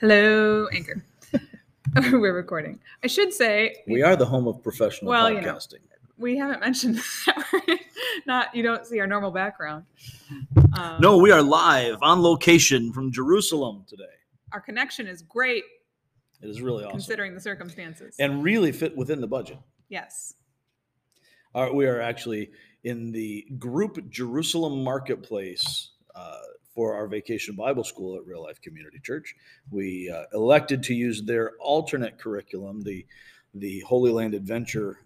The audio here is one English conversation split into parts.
Hello, Anchor. We're recording. I should say We are the home of professional Well, you know. podcasting. we haven't mentioned that not. You don't see our normal background. Um, No, we are live on location from Jerusalem today. our connection is great It is really awesome. considering the circumstances. and really fit within the budget. yes, we are actually in the group Jerusalem Marketplace uh, for our vacation Bible school at Real Life Community Church. We uh, elected to use their alternate curriculum, the the Holy Land Adventure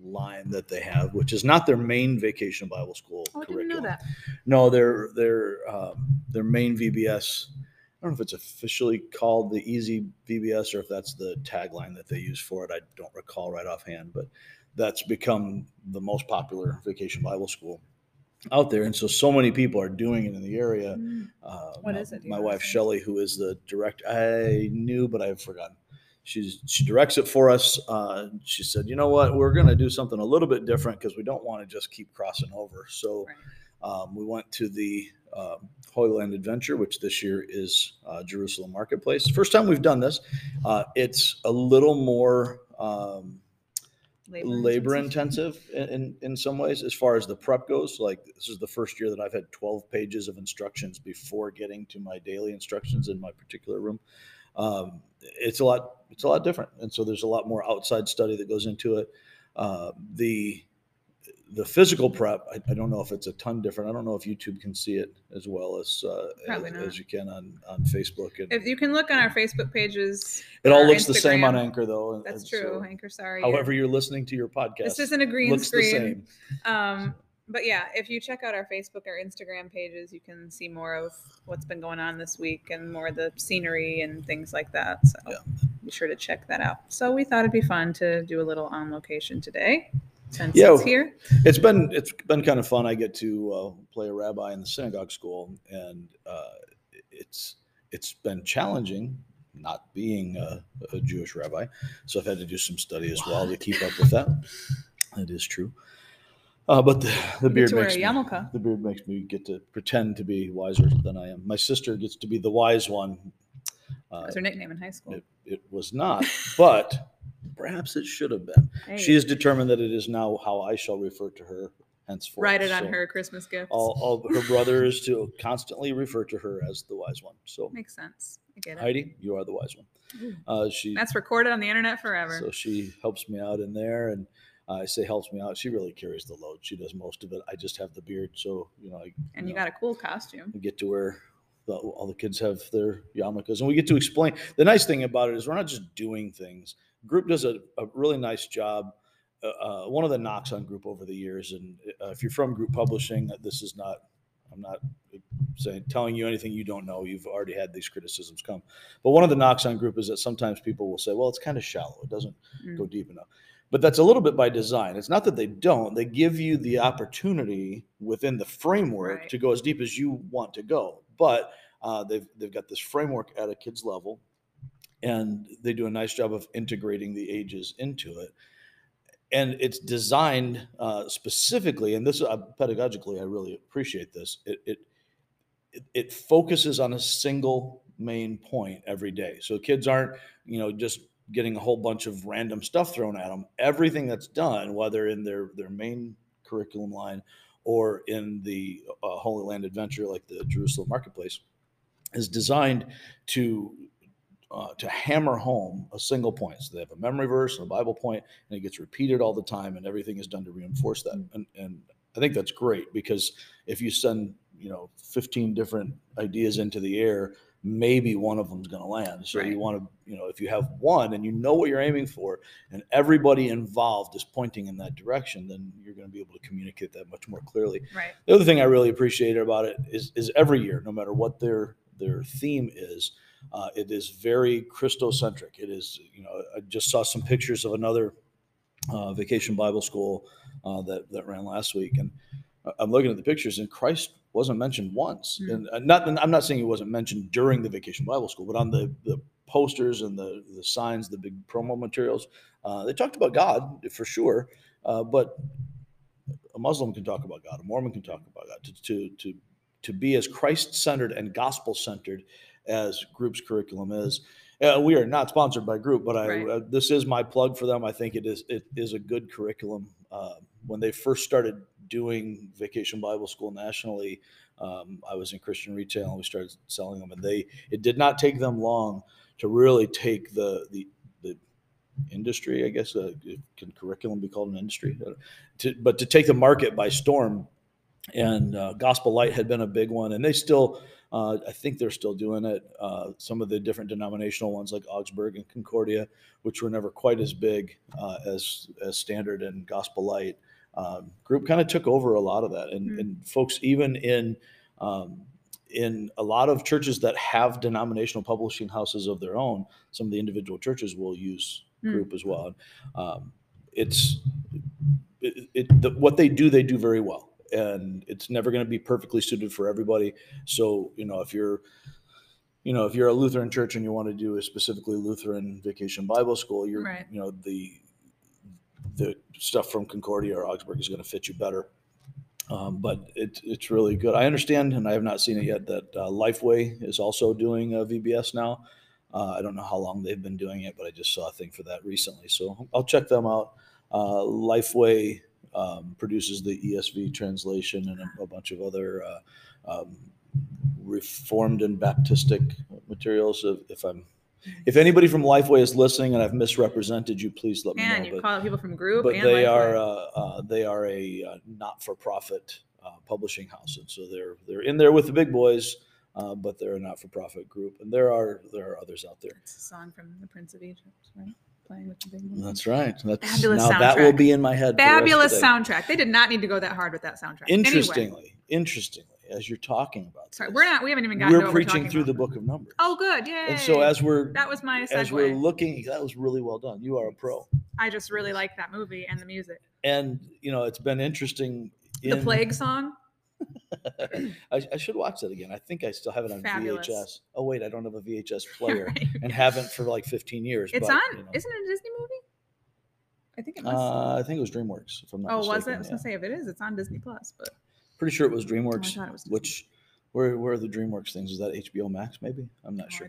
line that they have, which is not their main vacation Bible school oh, curriculum. know that. No, their their um, their main VBS. I don't know if it's officially called the Easy VBS or if that's the tagline that they use for it. I don't recall right offhand, but that's become the most popular vacation Bible school out there, and so so many people are doing it in the area. Mm, Uh, What my, is it? My wife? Shelley, who is the director, I knew, but I've forgotten. She's she directs it for us. Uh, she said, "You know what? We're going to do something a little bit different because we don't want to just keep crossing over." So um, we went to the um, Holy Land Adventure, which this year is uh, Jerusalem Marketplace. First time we've done this. Uh, it's a little more. Um, labor intensive. in, in, in some ways. As far as the prep goes like this is the first year that i've had 12 pages of instructions before getting to my daily instructions in my particular room. Um, it's a lot it's a lot different. And so there's a lot more outside study that goes into it. Uh, the the physical prep I, I don't know if it's a ton different i don't know if youtube can see it as well as uh, as, as you can on on facebook and If you can look on our Facebook pages, it all looks the same on anchor though That's and true. so Anchor, sorry. however you're listening to your podcast this isn't a green looks the screen. same Um, but yeah, if you check out our Facebook or Instagram pages, you can see more of what's been going on this week and more of the scenery and things like that. So Yeah. be sure to check that out. So we thought it'd be fun to do a little on location today since Yeah. it's here. it's been it's been kind of fun. I get to uh, play a rabbi in the synagogue school, and uh, it's it's been challenging not being a, a Jewish rabbi. So I've had to do some study as well to keep up with that. It is true. Uh, but the, the You get beard to wear makes a me, yarmulke. the beard makes me get to pretend to be wiser than I am. My sister gets to be the wise one. Uh, That's her nickname in high school. it, it was not, but perhaps it should have been. Hey, She is determined that it is now how I shall refer to her henceforth. write it on So her Christmas gift. All, all her brothers to constantly refer to her as the wise one. So Makes sense. I get it. Heidi, you are the wise one. Ooh. Uh, she That's recorded on the internet forever. so she helps me out in there, and uh, I say helps me out. She really carries the load. She does most of it. I just have the beard, so you know I and you know, got a cool costume. we get to where the, all the kids have their yarmulkes, and we get to explain. The nice thing about it is we're not just doing things. Group does a, a really nice job. Uh, uh, one of the knocks on group over the years, and uh, if you're from group publishing, this is not. I'm not saying telling you anything you don't know. You've already had these criticisms come, but one of the knocks on group is that sometimes people will say, "Well, it's kind of shallow. It doesn't Mm. go deep enough." But that's a little bit by design. It's not that they don't. They give you the opportunity within the framework Right. to go as deep as you want to go. But uh, they've they've got this framework at a kid's level, and they do a nice job of integrating the ages into it. And it's designed uh, specifically, and this uh, pedagogically, I really appreciate this. It, it it focuses on a single main point every day. So kids aren't, you know, just getting a whole bunch of random stuff thrown at them. Everything that's done, whether in their their main curriculum line or in the uh, Holy Land Adventure, like the Jerusalem Marketplace, is designed to uh, to hammer home a single point. So they have a memory verse and a Bible point, and it gets repeated all the time, and everything is done to reinforce that. And, and I think that's great because if you send you know 15 different ideas into the air, maybe one of them's going to land. So Right. you want to you know if you have one and you know what you're aiming for, and everybody involved is pointing in that direction, then you're going to be able to communicate that much more clearly. Right. The other thing I really appreciated about it is, is every year, no matter what their their theme is, uh, it is very Christocentric. It is, you know, I just saw some pictures of another uh, vacation Bible school uh, that that ran last week, and I'm looking at the pictures, and Christ wasn't mentioned once. Mm. And uh, not, and I'm not saying he wasn't mentioned during the vacation Bible school, but on the the posters and the the signs, the big promo materials, uh, they talked about God for sure, uh, but a Muslim can talk about God, a Mormon can talk about God. To to to to be as Christ centered and gospel centered as Group's curriculum is. Uh, we are not sponsored by Group, but I Right. uh, this is my plug for them. I think it is it is a good curriculum. Uh, when they first started doing Vacation Bible School nationally, um, I was in Christian retail and we started selling them, and they it did not take them long to really take the the the industry, I guess, uh, can curriculum be called an industry? Uh, To, but to take the market by storm, and uh, Gospel Light had been a big one, and they still, uh, I think they're still doing it. Uh, some of the different denominational ones like Augsburg and Concordia, which were never quite as big uh, as as Standard and Gospel Light, um, group kind of took over a lot of that, and, Mm. and folks even in um, in a lot of churches that have denominational publishing houses of their own, some of the individual churches will use Hmm. group as well. Um, it's it, it, the, what they do, they do very well, and it's never going to be perfectly suited for everybody. So you know, if you're you know, if you're a Lutheran church and you want to do a specifically Lutheran vacation Bible school, you're Right. you know the the stuff from Concordia or Augsburg is going to fit you better. Um, but it, it's really good. I understand, and I have not seen it yet, that uh, Lifeway is also doing a VBS now. Uh, I don't know how long they've been doing it, but I just saw a thing for that recently. So I'll check them out. Uh, Lifeway um, produces the ESV translation and a, a bunch of other uh, um, Reformed and Baptistic materials. If, if I'm, if anybody from Lifeway is listening and I've misrepresented you, please let me And know. you But- call people from group but and they Lifeway. are uh, uh, they are a uh, not-for-profit uh, publishing house, and so they're they're in there with the big boys, uh, but they're a not-for-profit group, and there are there are others out there. It's a song from The Prince of Egypt, right? Playing with the big one. That's right. That's Fabulous now that will be in my head. for the rest of Fabulous the day. soundtrack. They did not need to go that hard with that soundtrack. Anyway, Interestingly, interestingly, as you're talking about, sorry, this, we're not. We haven't even gotten. to we're what preaching talking through about. the Book of Numbers. Oh, good. Yay. and so as we're that was my as we're segue. looking, that was really well done. You are a pro, I just really like that movie and the music. and you know it's been interesting. The plague song. I, I should watch that again. I think I still have it on Fabulous. VHS. Oh wait, I don't have a VHS player Right. and haven't for like 15 years. It's but, on. you know. Isn't it a Disney movie? I think it must. Uh, I think it was DreamWorks. If I'm not oh, was it? I mistaken, was yeah. gonna say if it is, it's on Disney Plus. But Pretty sure it was oh, I DreamWorks. thought it was. Which where where are the DreamWorks things? Is that HBO Max? Maybe I'm not Oh, sure.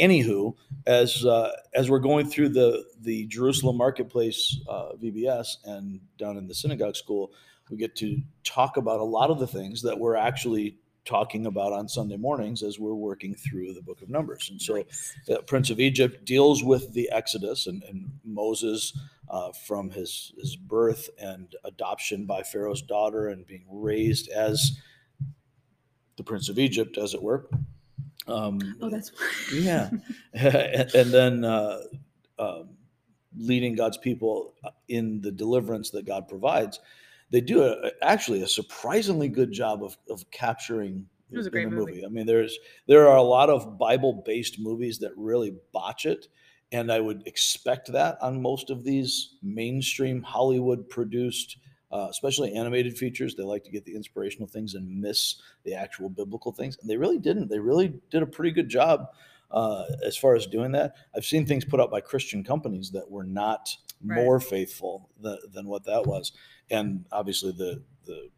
Anywho, as uh, as we're going through the the Jerusalem Marketplace uh, VBS and down in the synagogue school, we get to talk about a lot of the things that we're actually talking about on Sunday mornings as we're working through the Book of Numbers. And so, the Prince of Egypt deals with the Exodus and, and Moses uh, from his, his birth and adoption by Pharaoh's daughter and being raised as the Prince of Egypt, as it were. Um, Oh, that's. yeah, and, and then uh, um, leading God's people in the deliverance that God provides. They do a, actually a surprisingly good job of, of capturing It was a in great the movie. I mean, there's there are a lot of Bible based movies that really botch it, and I would expect that on most of these mainstream Hollywood produced. Uh, especially animated features, they like to get the inspirational things and miss the actual biblical things, and they really didn't. They really did a pretty good job uh, as far as doing that. I've seen things put out by Christian companies that were not Right. more faithful than, than what that was, and obviously the the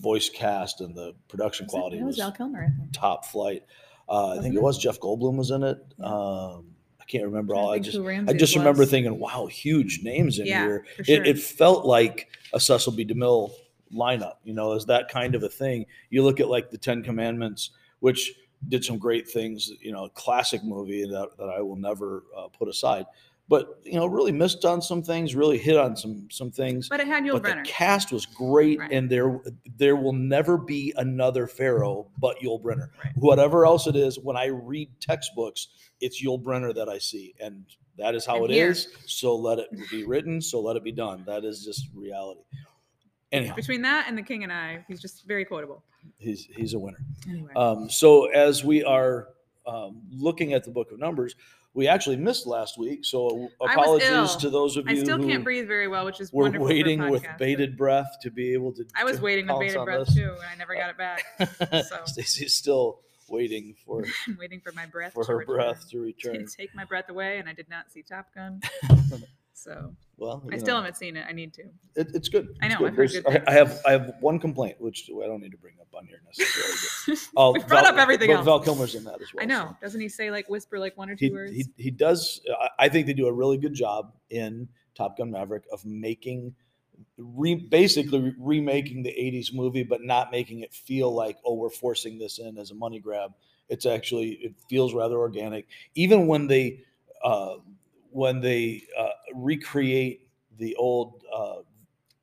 voice cast and the production Was it- quality That was was Kilmer, top flight. Uh, I think it it? was Jeff Goldblum was in it. Um, I can't remember all. I just I just remember was. thinking, wow, huge names in Yeah, here. for sure. It, it felt like a Cecil B. DeMille lineup. You know, is that kind of a thing? You look at like the Ten Commandments, which did some great things. You know, a classic movie that, that I will never uh, put aside. But you know, really missed on some things. Really hit on some some things But it had Yul but Brynner. the cast was great, Right. and there there will never be another Pharaoh but Yul Brynner. Right. Whatever else it is, when I read textbooks, it's Yul Brynner that I see, and that is how And it here. is. So let it be written. So let it be done. That is just reality. Anyhow, Between that and The King and I, he's just very quotable. he's he's a winner. Anyway. Um, so as we are um, looking at the Book of Numbers, we actually missed last week. So apologies to those of I you I still who can't breathe very well, which is were wonderful for a waiting with bated breath to be able to. I was to waiting with bated breath this. too, and I never got it back. So- Stacy's still waiting for I'm waiting for my breath for her return. breath to To return. take my breath away, and I did not see Top Gun. So Well, I still know, haven't seen it. I need to. It, it's good. I know, good. I've heard good I, I have I have one complaint, which I don't need to bring up on here necessarily. But, we brought Val- up everything but else. Val Kilmer's in that as well. I so. know. Doesn't he say like whisper like one or two he, words? he he does I- I think they do a really good job in Top Gun Maverick of making re, basically remaking the 80s movie but not making it feel like oh we're forcing this in as a money grab it's actually it feels rather organic even when they uh, when they uh, recreate the old uh,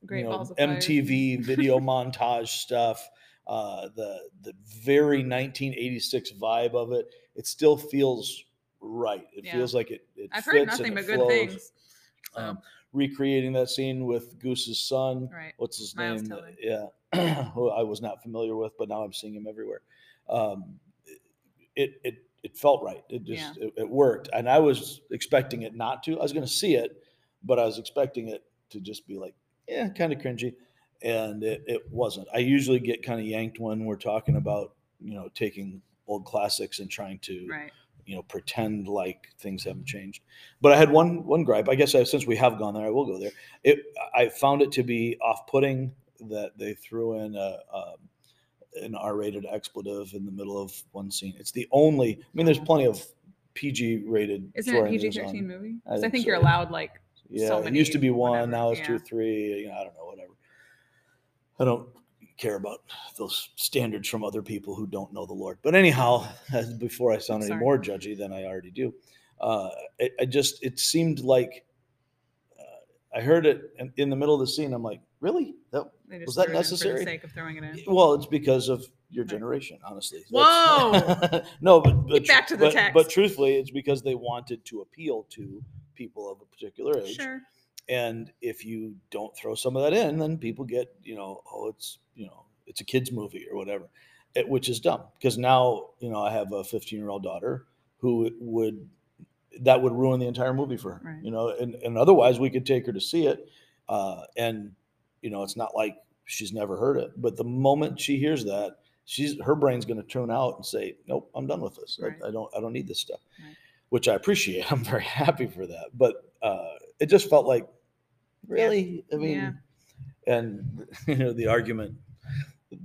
Great you know, balls of fire. MTV video montage stuff, uh, the the very 1986 vibe of it, it still feels right. It Yeah. feels like it. it I've heard nothing but good flows. things. So, Um, recreating that scene with Goose's son. right. What's his Miles name? Teller. Yeah, who I was not familiar with, but now I'm seeing him everywhere. Um, it it it felt right. It just it, it worked, and I was expecting it not to. I was going to see it, but I was expecting it to just be like, yeah, kind of cringy, and it, it wasn't. I usually get kind of yanked when we're talking about you know taking old classics and trying to Right. you know pretend like things haven't changed but i had one one gripe i guess I, since we have gone there i will go there it i found it to be off-putting that they threw in a, um an r-rated expletive in the middle of one scene it's the only i mean there's plenty of pg rated Isn't it throwing PG those on. thirteen movie? I 'Cause I think think you're allowed like yeah so it used to be one whatever, now it's two yeah. three you know i don't know whatever i don't care about those standards from other people who don't know the lord but anyhow before i sound any more judgy than i already do uh it, I just it seemed like uh, i heard it in, in the middle of the scene i'm like really that they just Was that threw it in For necessary? the sake of throwing it in. well it's because of your generation honestly Whoa! That's- no but, but Get back to the but, text. but truthfully it's because they wanted to appeal to people of a particular age Sure. and if you don't throw some of that in then people get you know oh it's you know it's a kids movie or whatever it, which is dumb because now you know i have a 15 year old daughter who would that would ruin the entire movie for her Right. you know and, and otherwise we could take her to see it uh, and you know it's not like she's never heard it but the moment she hears that she's her brain's going to tune out and say nope i'm done with this Right. I, I don't i don't need this stuff Right. which i appreciate i'm very happy for that but uh, it just felt like really i mean Yeah. and you know the argument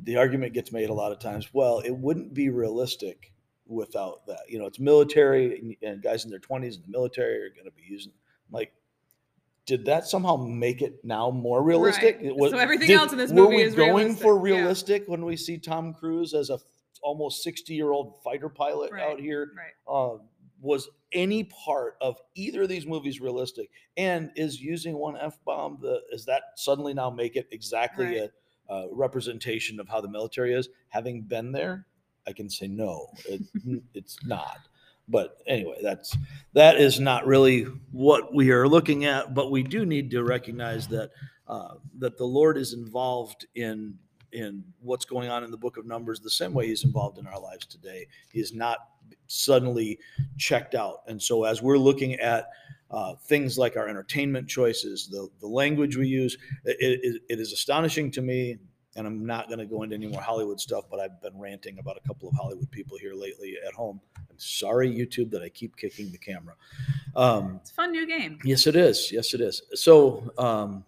the argument gets made a lot of times well it wouldn't be realistic without that you know it's military and, and guys in their 20s in the military are going to be using like did that somehow make it now more realistic Right. It was- So everything did- else in this movie were movie we is going for realistic, yeah. when we see tom cruise as a almost 60 year old fighter pilot Right. out here Right. uh, was any part of either of these movies realistic? And is using one f bomb the is that suddenly now make it exactly a, uh representation of how the military is? Having been there, I can say no, it, it's not. But anyway, that's that is not really what we are looking at. But we do need to recognize that uh, that the Lord is involved in in what's going on in the Book of Numbers the same way He's involved in our lives today. He is not suddenly checked out. And so, as we're looking at uh, things like our entertainment choices, the, the language we use, it, it, it is astonishing to me. And I'm not going to go into any more Hollywood stuff, but I've been ranting about a couple of Hollywood people here lately at home. I'm sorry, YouTube, that I keep kicking the camera. Um, It's a fun new game. Yes, it is. Yes, it is. So um,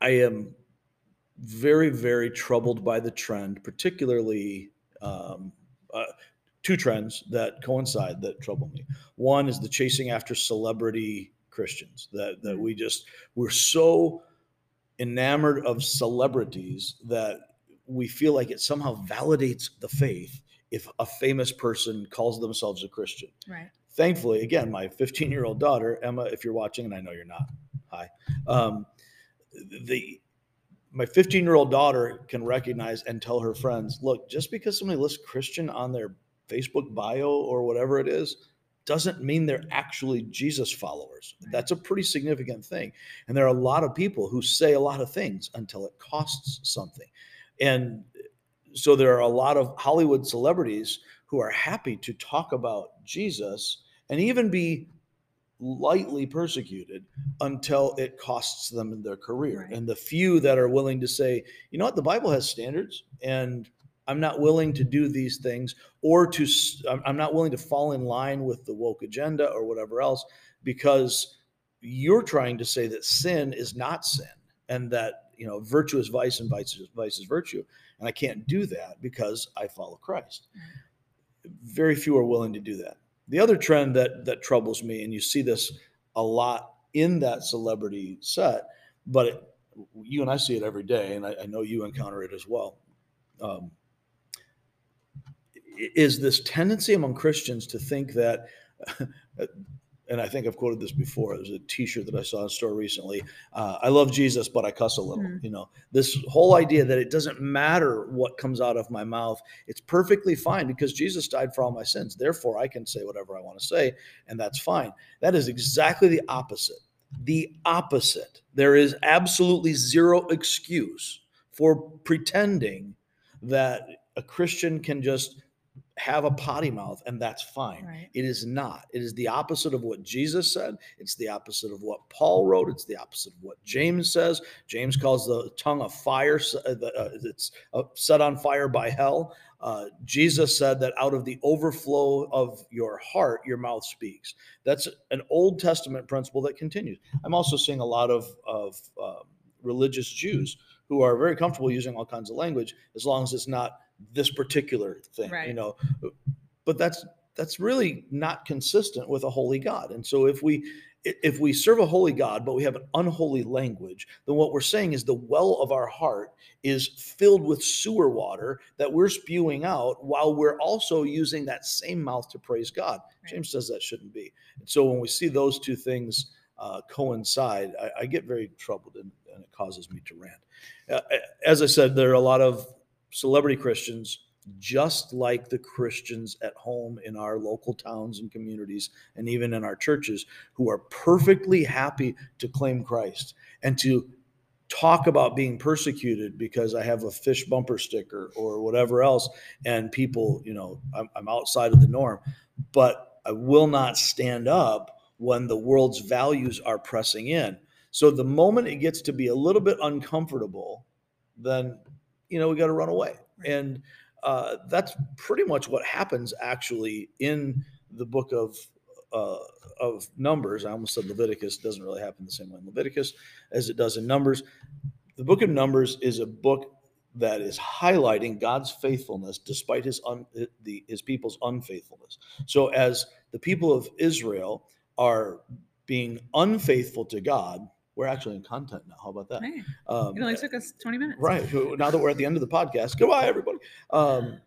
I am very, very troubled by the trend, particularly um, uh, two trends that coincide that trouble me. One is the chasing after celebrity Christians that that we just we're so enamored of celebrities that we feel like it somehow validates the faith if a famous person calls themselves a Christian Right. thankfully, again, my 15 year old daughter, Emma, if you're watching, and I know you're not, hi. Um, the my 15 year old daughter can recognize and tell her friends, look, just because somebody lists Christian on their Facebook bio or whatever it is, doesn't mean they're actually Jesus followers. Right. That's a pretty significant thing. And there are a lot of people who say a lot of things until it costs something. And so there are a lot of Hollywood celebrities who are happy to talk about Jesus and even be lightly persecuted until it costs them in their career. Right. And the few that are willing to say, you know what, the Bible has standards and I'm not willing to do these things or to, I'm I'm not willing to fall in line with the woke agenda or whatever else because you're trying to say that sin is not sin and that you know virtue is vice and vice is, vice is virtue and i can't do that because i follow christ. Very few are willing to do that. The other trend that that troubles me and you see this a lot in that celebrity set but it, you and i see it every day and I, I know you encounter it as well um, is this tendency among christians to think that and I think I've quoted this before. There's a T-shirt that I saw in a store recently. Uh, I love Jesus, but I cuss a little. Mm-hmm. You know, this whole idea that it doesn't matter what comes out of my mouth; it's perfectly fine because Jesus died for all my sins. Therefore, I can say whatever I want to say, and that's fine. That is exactly the opposite. The opposite. There is absolutely zero excuse for pretending that a Christian can just have a potty mouth and that's fine. Right. It is not. It is the opposite of what Jesus said. It's the opposite of what Paul wrote. It's the opposite of what James says. James calls the tongue a fire. Uh, uh, it's uh, set on fire by hell. Uh, Jesus said that out of the overflow of your heart, your mouth speaks. That's an Old Testament principle that continues. I'm also seeing a lot of, of um, religious Jews who are very comfortable using all kinds of language as long as it's not this particular thing, right. you know. But that's that's really not consistent with a holy God. And so if we if we serve a holy God, but we have an unholy language, then what we're saying is the well of our heart is filled with sewer water that we're spewing out while we're also using that same mouth to praise God. Right. James says that shouldn't be. And so when we see those two things uh, coincide, I, I, get very troubled and, and, it causes me to rant. Uh, as I said, there are a lot of celebrity Christians, just like the Christians at home in our local towns and communities, and even in our churches, who are perfectly happy to claim Christ and to talk about being persecuted because I have a fish bumper sticker or whatever else, and people, you know, I'm, I'm outside of the norm, but I will not stand up when the world's values are pressing in. So the moment it gets to be a little bit uncomfortable, then you know, we got to run away. And uh, that's pretty much what happens actually in the book of uh, of Numbers. I almost said Leviticus doesn't really happen the same way in Leviticus as it does in Numbers. The book of Numbers is a book that is highlighting God's faithfulness despite his un, the his people's unfaithfulness. So as the people of Israel are being unfaithful to God, we're actually in content now. How about that? Hey, um, it only took us 20 minutes. Right. Now that we're at the end of the podcast, goodbye, everybody. Um,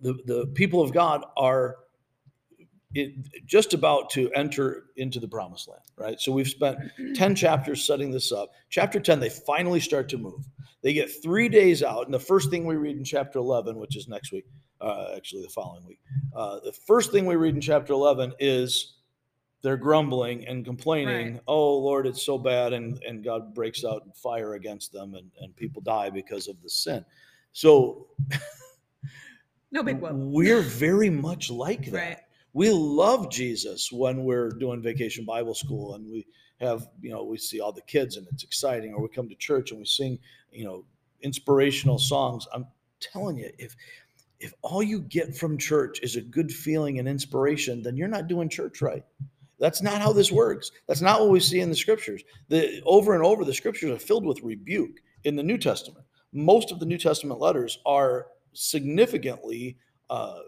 the, the people of God are it, just about to enter into the promised land, right? So we've spent 10 chapters setting this up. Chapter 10, they finally start to move. They get three days out. And the first thing we read in chapter 11, which is next week, uh, actually the following week, uh, the first thing we read in chapter 11 is they're grumbling and complaining, right. oh Lord, it's so bad, and, and God breaks out in fire against them and, and people die because of the sin. So no big whoop. We're very much like that. Right. We love Jesus when we're doing vacation Bible school and we have, you know, we see all the kids and it's exciting, or we come to church and we sing, you know, inspirational songs. I'm telling you, if if all you get from church is a good feeling and inspiration, then you're not doing church right. That's not how this works. That's not what we see in the scriptures. The over and over the scriptures are filled with rebuke in the New Testament. Most of the New Testament letters are significantly uh,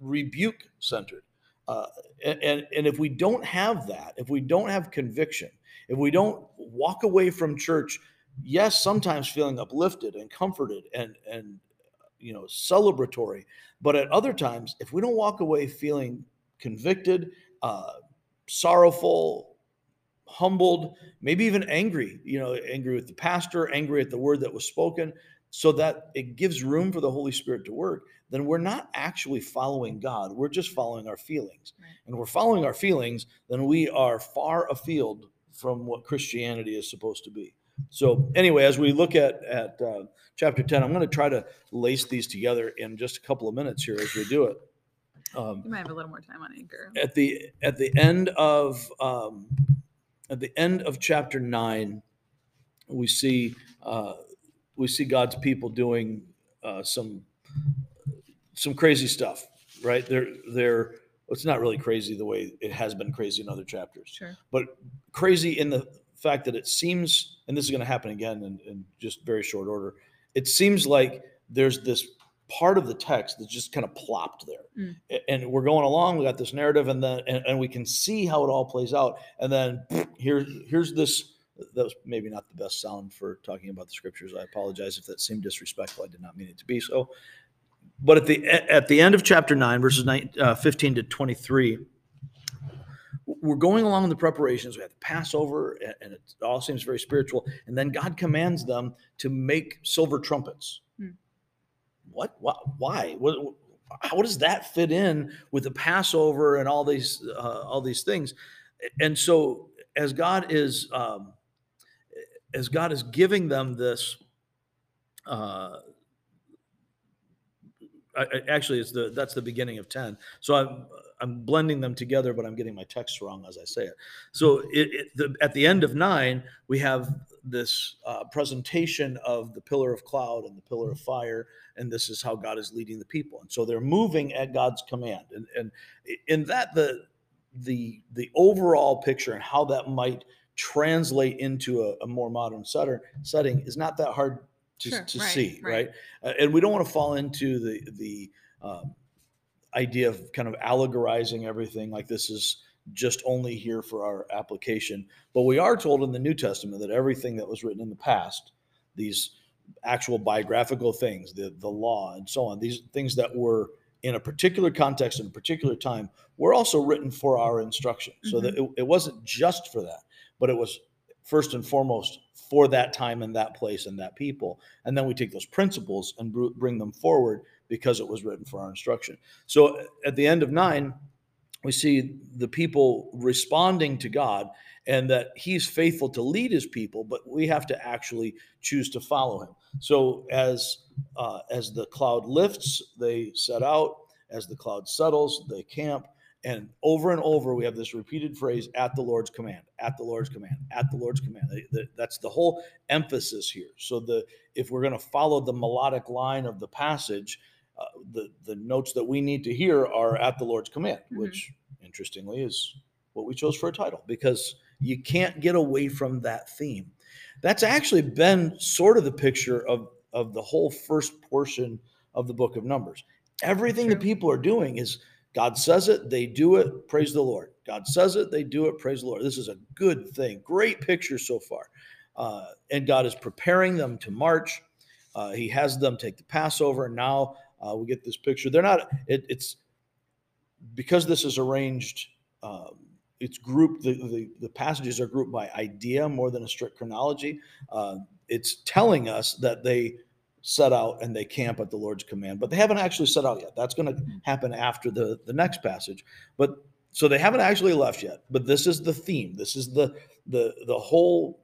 rebuke centered. Uh, and, and if we don't have that, if we don't have conviction, if we don't walk away from church, yes, sometimes feeling uplifted and comforted and and you know celebratory, but at other times, if we don't walk away feeling convicted, uh, sorrowful, humbled, maybe even angry, you know, angry with the pastor, angry at the word that was spoken, so that it gives room for the Holy Spirit to work, then we're not actually following God. We're just following our feelings. Right. And we're following our feelings, then we are far afield from what Christianity is supposed to be. So anyway, as we look at at uh, chapter ten, I'm going to try to lace these together in just a couple of minutes here as we do it. Um, you might have a little more time on Anchor. At the at the end of um, at the end of chapter nine, we see uh, we see God's people doing uh, some some crazy stuff. Right? They're they're it's not really crazy the way it has been crazy in other chapters, Sure. but crazy in the fact that it seems, and this is going to happen again in, in just very short order. It seems like there's this part of the text that's just kind of plopped there, Mm. And we're going along. We got this narrative, and then and, and we can see how it all plays out, and then here's here's this. That was maybe not the best sound for talking about the scriptures. I apologize if that seemed disrespectful. I did not mean it to be so. But at the at the end of chapter nine, verses nine, uh, fifteen to twenty three, we're going along in the preparations. We have the Passover, and it all seems very spiritual. And then God commands them to make silver trumpets. Hmm. What? Why? What, how does that fit in with the Passover and all these uh, all these things? And so, as God is um, as God is giving them this. Uh, I, actually, it's the that's the beginning of ten. So I'm I'm blending them together, but I'm getting my text wrong as I say it. So it, it the, at the end of nine, we have this uh, presentation of the pillar of cloud and the pillar of fire, and this is how God is leading the people. And so they're moving at God's command, and and in that the the the overall picture and how that might translate into a, a more modern setter, setting is not that hard to, Sure, to right, see, right. right? Uh, and we don't want to fall into the the um, idea of kind of allegorizing everything like this is just only here for our application. But we are told in the New Testament that everything that was written in the past, these actual biographical things, the the law and so on, these things that were in a particular context in a particular time were also written for our instruction. So that mm-hmm. it, it wasn't just for that, but it was first and foremost for that time and that place and that people. And then we take those principles and br- bring them forward because it was written for our instruction. So at the end of nine, we see the people responding to God and that he's faithful to lead his people, but we have to actually choose to follow him. So as uh, as the cloud lifts, they set out. As the cloud settles, they camp. And over and over, we have this repeated phrase at the Lord's command, at the Lord's command, at the Lord's command. That's the whole emphasis here. So the if we're going to follow the melodic line of the passage, uh, the the notes that we need to hear are at the Lord's command, Mhm. which interestingly is what we chose for a title because you can't get away from that theme. That's actually been sort of the picture of of the whole first portion of the book of Numbers. Everything the True. people are doing is God says it, they do it, praise the Lord. God says it, they do it, praise the Lord. This is a good thing. Great picture so far. Uh, and God is preparing them to march. Uh, he has them take the Passover, and now uh, we get this picture. They're not. It, it's because this is arranged. Um, it's grouped. The, the the passages are grouped by idea more than a strict chronology. Uh, it's telling us that they set out and they camp at the Lord's command, but they haven't actually set out yet. That's going to happen after the the next passage. But so they haven't actually left yet. But this is the theme. This is the the the whole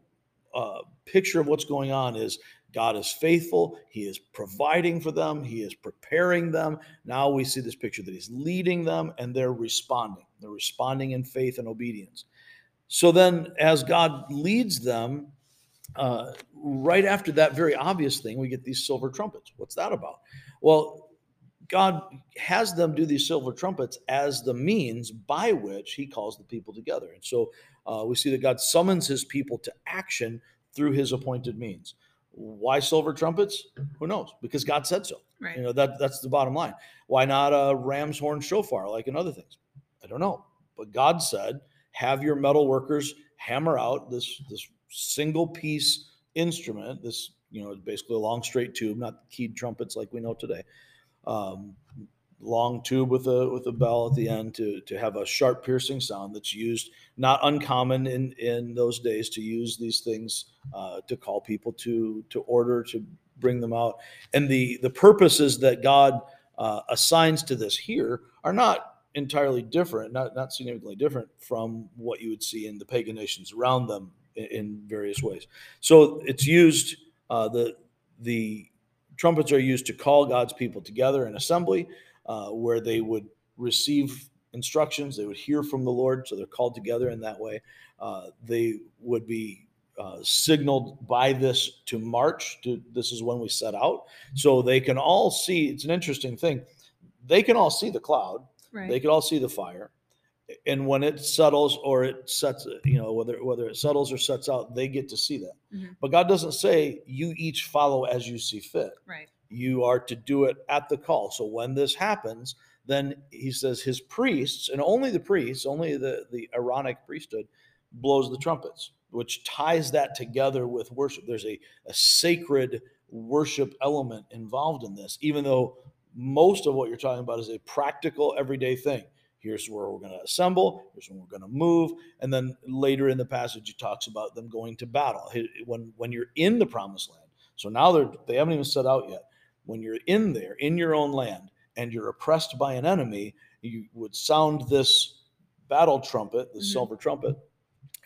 uh, picture of what's going on is God is faithful. He is providing for them. He is preparing them. Now we see this picture that He's leading them and they're responding. They're responding in faith and obedience. So then, as God leads them, uh, right after that very obvious thing, we get these silver trumpets. What's that about? Well, God has them do these silver trumpets as the means by which He calls the people together. And so uh, we see that God summons His people to action through His appointed means. Why silver trumpets? Who knows? Because God said so. Right. You know that that's the bottom line. Why not a ram's horn shofar like in other things? I don't know. But God said, "Have your metal workers hammer out this this single piece instrument. This you know basically a long straight tube, not keyed trumpets like we know today. Um, long tube with a with a bell at the end to to have a sharp piercing sound that's used not uncommon in in those days to use these things uh, to call people to to order to bring them out. And the the purposes that god uh, assigns to this here are not entirely different not not significantly different from what you would see in the pagan nations around them in, in various ways. So it's used uh, the the trumpets are used to call god's people together in assembly uh, where they would receive instructions, they would hear from the Lord, so they're called together in that way. Uh, they would be uh, signaled by this to march. To this is when we set out, so they can all see. It's an interesting thing. They can all see the cloud. Right. They could all see the fire. And when it settles or it sets, you know, whether whether it settles or sets out, they get to see that. Mhm. But God doesn't say you each follow as you see fit. right. You are to do it at the call. So when this happens, then he says his priests, and only the priests, only the, the Aaronic priesthood, blows the trumpets, which ties that together with worship. There's a, a sacred worship element involved in this, even though most of what you're talking about is a practical, everyday thing. Here's where we're going to assemble. Here's when we're going to move. And then later in the passage, he talks about them going to battle. When, when you're in the promised land, so now they're, they haven't even set out yet. When you're in there, in your own land, and you're oppressed by an enemy, you would sound this battle trumpet, the Mhm. silver trumpet,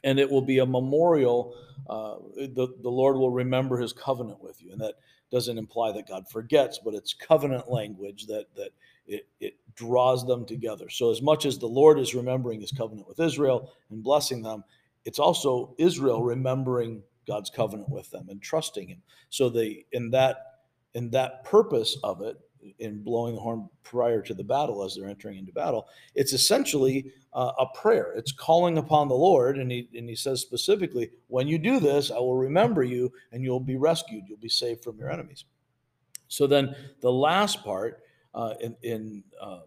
and it will be a memorial. Uh, the, the Lord will remember his covenant with you. And that doesn't imply that God forgets, but it's covenant language that, that it, it draws them together. So, as much as the Lord is remembering his covenant with Israel and blessing them, it's also Israel remembering God's covenant with them and trusting him. So, they, in that, in that purpose of it, in blowing the horn prior to the battle as they're entering into battle. It's essentially uh, a prayer. It's calling upon the Lord, and he and he says specifically, "When you do this, I will remember you, and you'll be rescued. You'll be saved from your enemies." So then, the last part uh, in in um,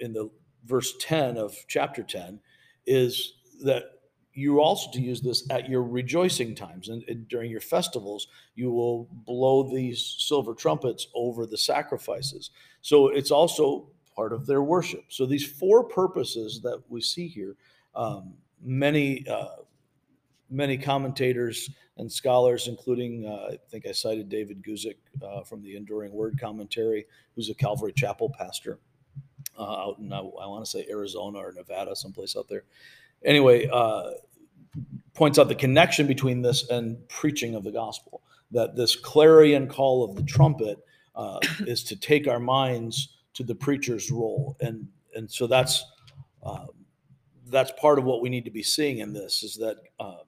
in the verse ten of chapter ten is that you also to use this at your rejoicing times and, and, during your festivals you will blow these silver trumpets over the sacrifices. So it's also part of their worship. So these four purposes that we see here um, many uh, many commentators and scholars including uh, i think i cited david guzik uh, from the enduring word commentary who's a calvary chapel pastor uh, out in i, I want to say arizona or nevada someplace out there anyway, uh, points out the connection between this and preaching of the gospel. That this clarion call of the trumpet uh, is to take our minds to the preacher's role, and and so that's uh, that's part of what we need to be seeing in this is that uh,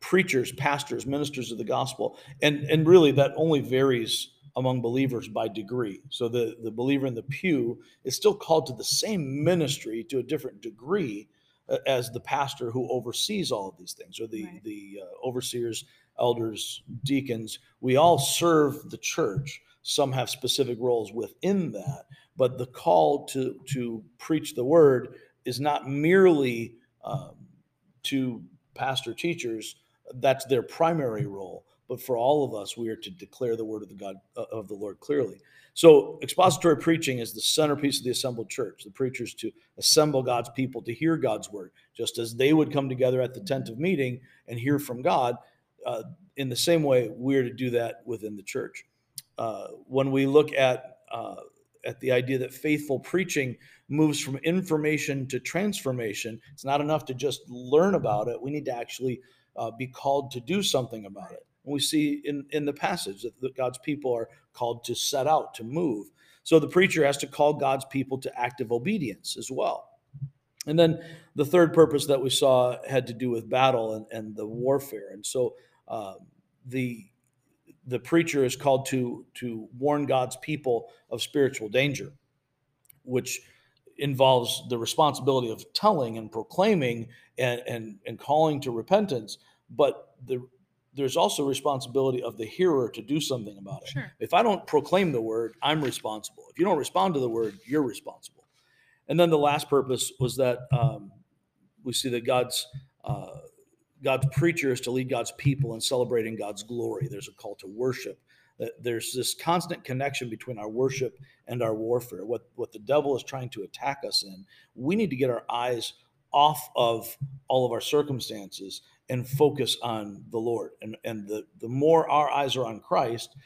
preachers, pastors, ministers of the gospel, and and really that only varies among believers by degree. So the the believer in the pew is still called to the same ministry to a different degree as the pastor who oversees all of these things, or the Right. the uh, overseers, elders, deacons. We all serve the church. Some have specific roles within that, but the call to to preach the word is not merely um, to pastor teachers. That's their primary role. But for all of us, we are to declare the word of the God uh, of the Lord clearly. So expository preaching is the centerpiece of the assembled church. The preachers to assemble God's people to hear God's word, just as they would come together at the tent of meeting and hear from God. Uh, in the same way, we're to do that within the church. Uh, when we look at uh, at the idea that faithful preaching moves from information to transformation, it's not enough to just learn about it. We need to actually uh, be called to do something about it. And we see in, in the passage that, God's people are called to set out, to move. So the preacher has to call God's people to active obedience as well. And then the third purpose that we saw had to do with battle and, and the warfare. And so uh, the the preacher is called to to warn God's people of spiritual danger, which involves the responsibility of telling and proclaiming and and, and calling to repentance. But the there's also responsibility of the hearer to do something about it. Sure. If I don't proclaim the word, I'm responsible. If you don't respond to the word, you're responsible. And then the last purpose was that um, we see that God's uh, God's preacher is to lead God's people in celebrating God's glory. There's a call to worship. That There's this constant connection between our worship and our warfare. What what the devil is trying to attack us in, we need to get our eyes off of all of our circumstances and focus on the Lord. And and the the more our eyes are on Christ,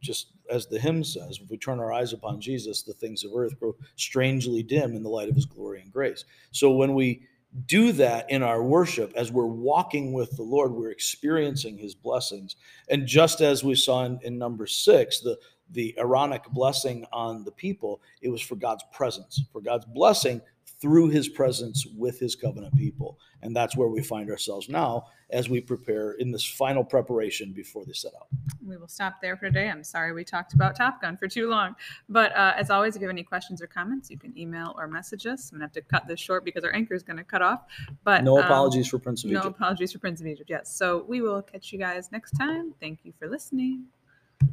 just as the hymn says, if we turn our eyes upon Jesus, the things of earth grow strangely dim in the light of his glory and grace. So when we do that in our worship, as we're walking with the Lord, we're experiencing his blessings. And just as we saw in, in number six, the the Aaronic blessing on the people, it was for God's presence, for God's blessing through his presence with his covenant people. And that's where we find ourselves now as we prepare in this final preparation before they set out. We will stop there for today. I'm sorry we talked about Top Gun for too long. But uh, as always, if you have any questions or comments, you can email or message us. I'm going to have to cut this short because our anchor is going to cut off. But No um, apologies for Prince of no Egypt. No apologies for Prince of Egypt. Yes. So we will catch you guys next time. Thank you for listening.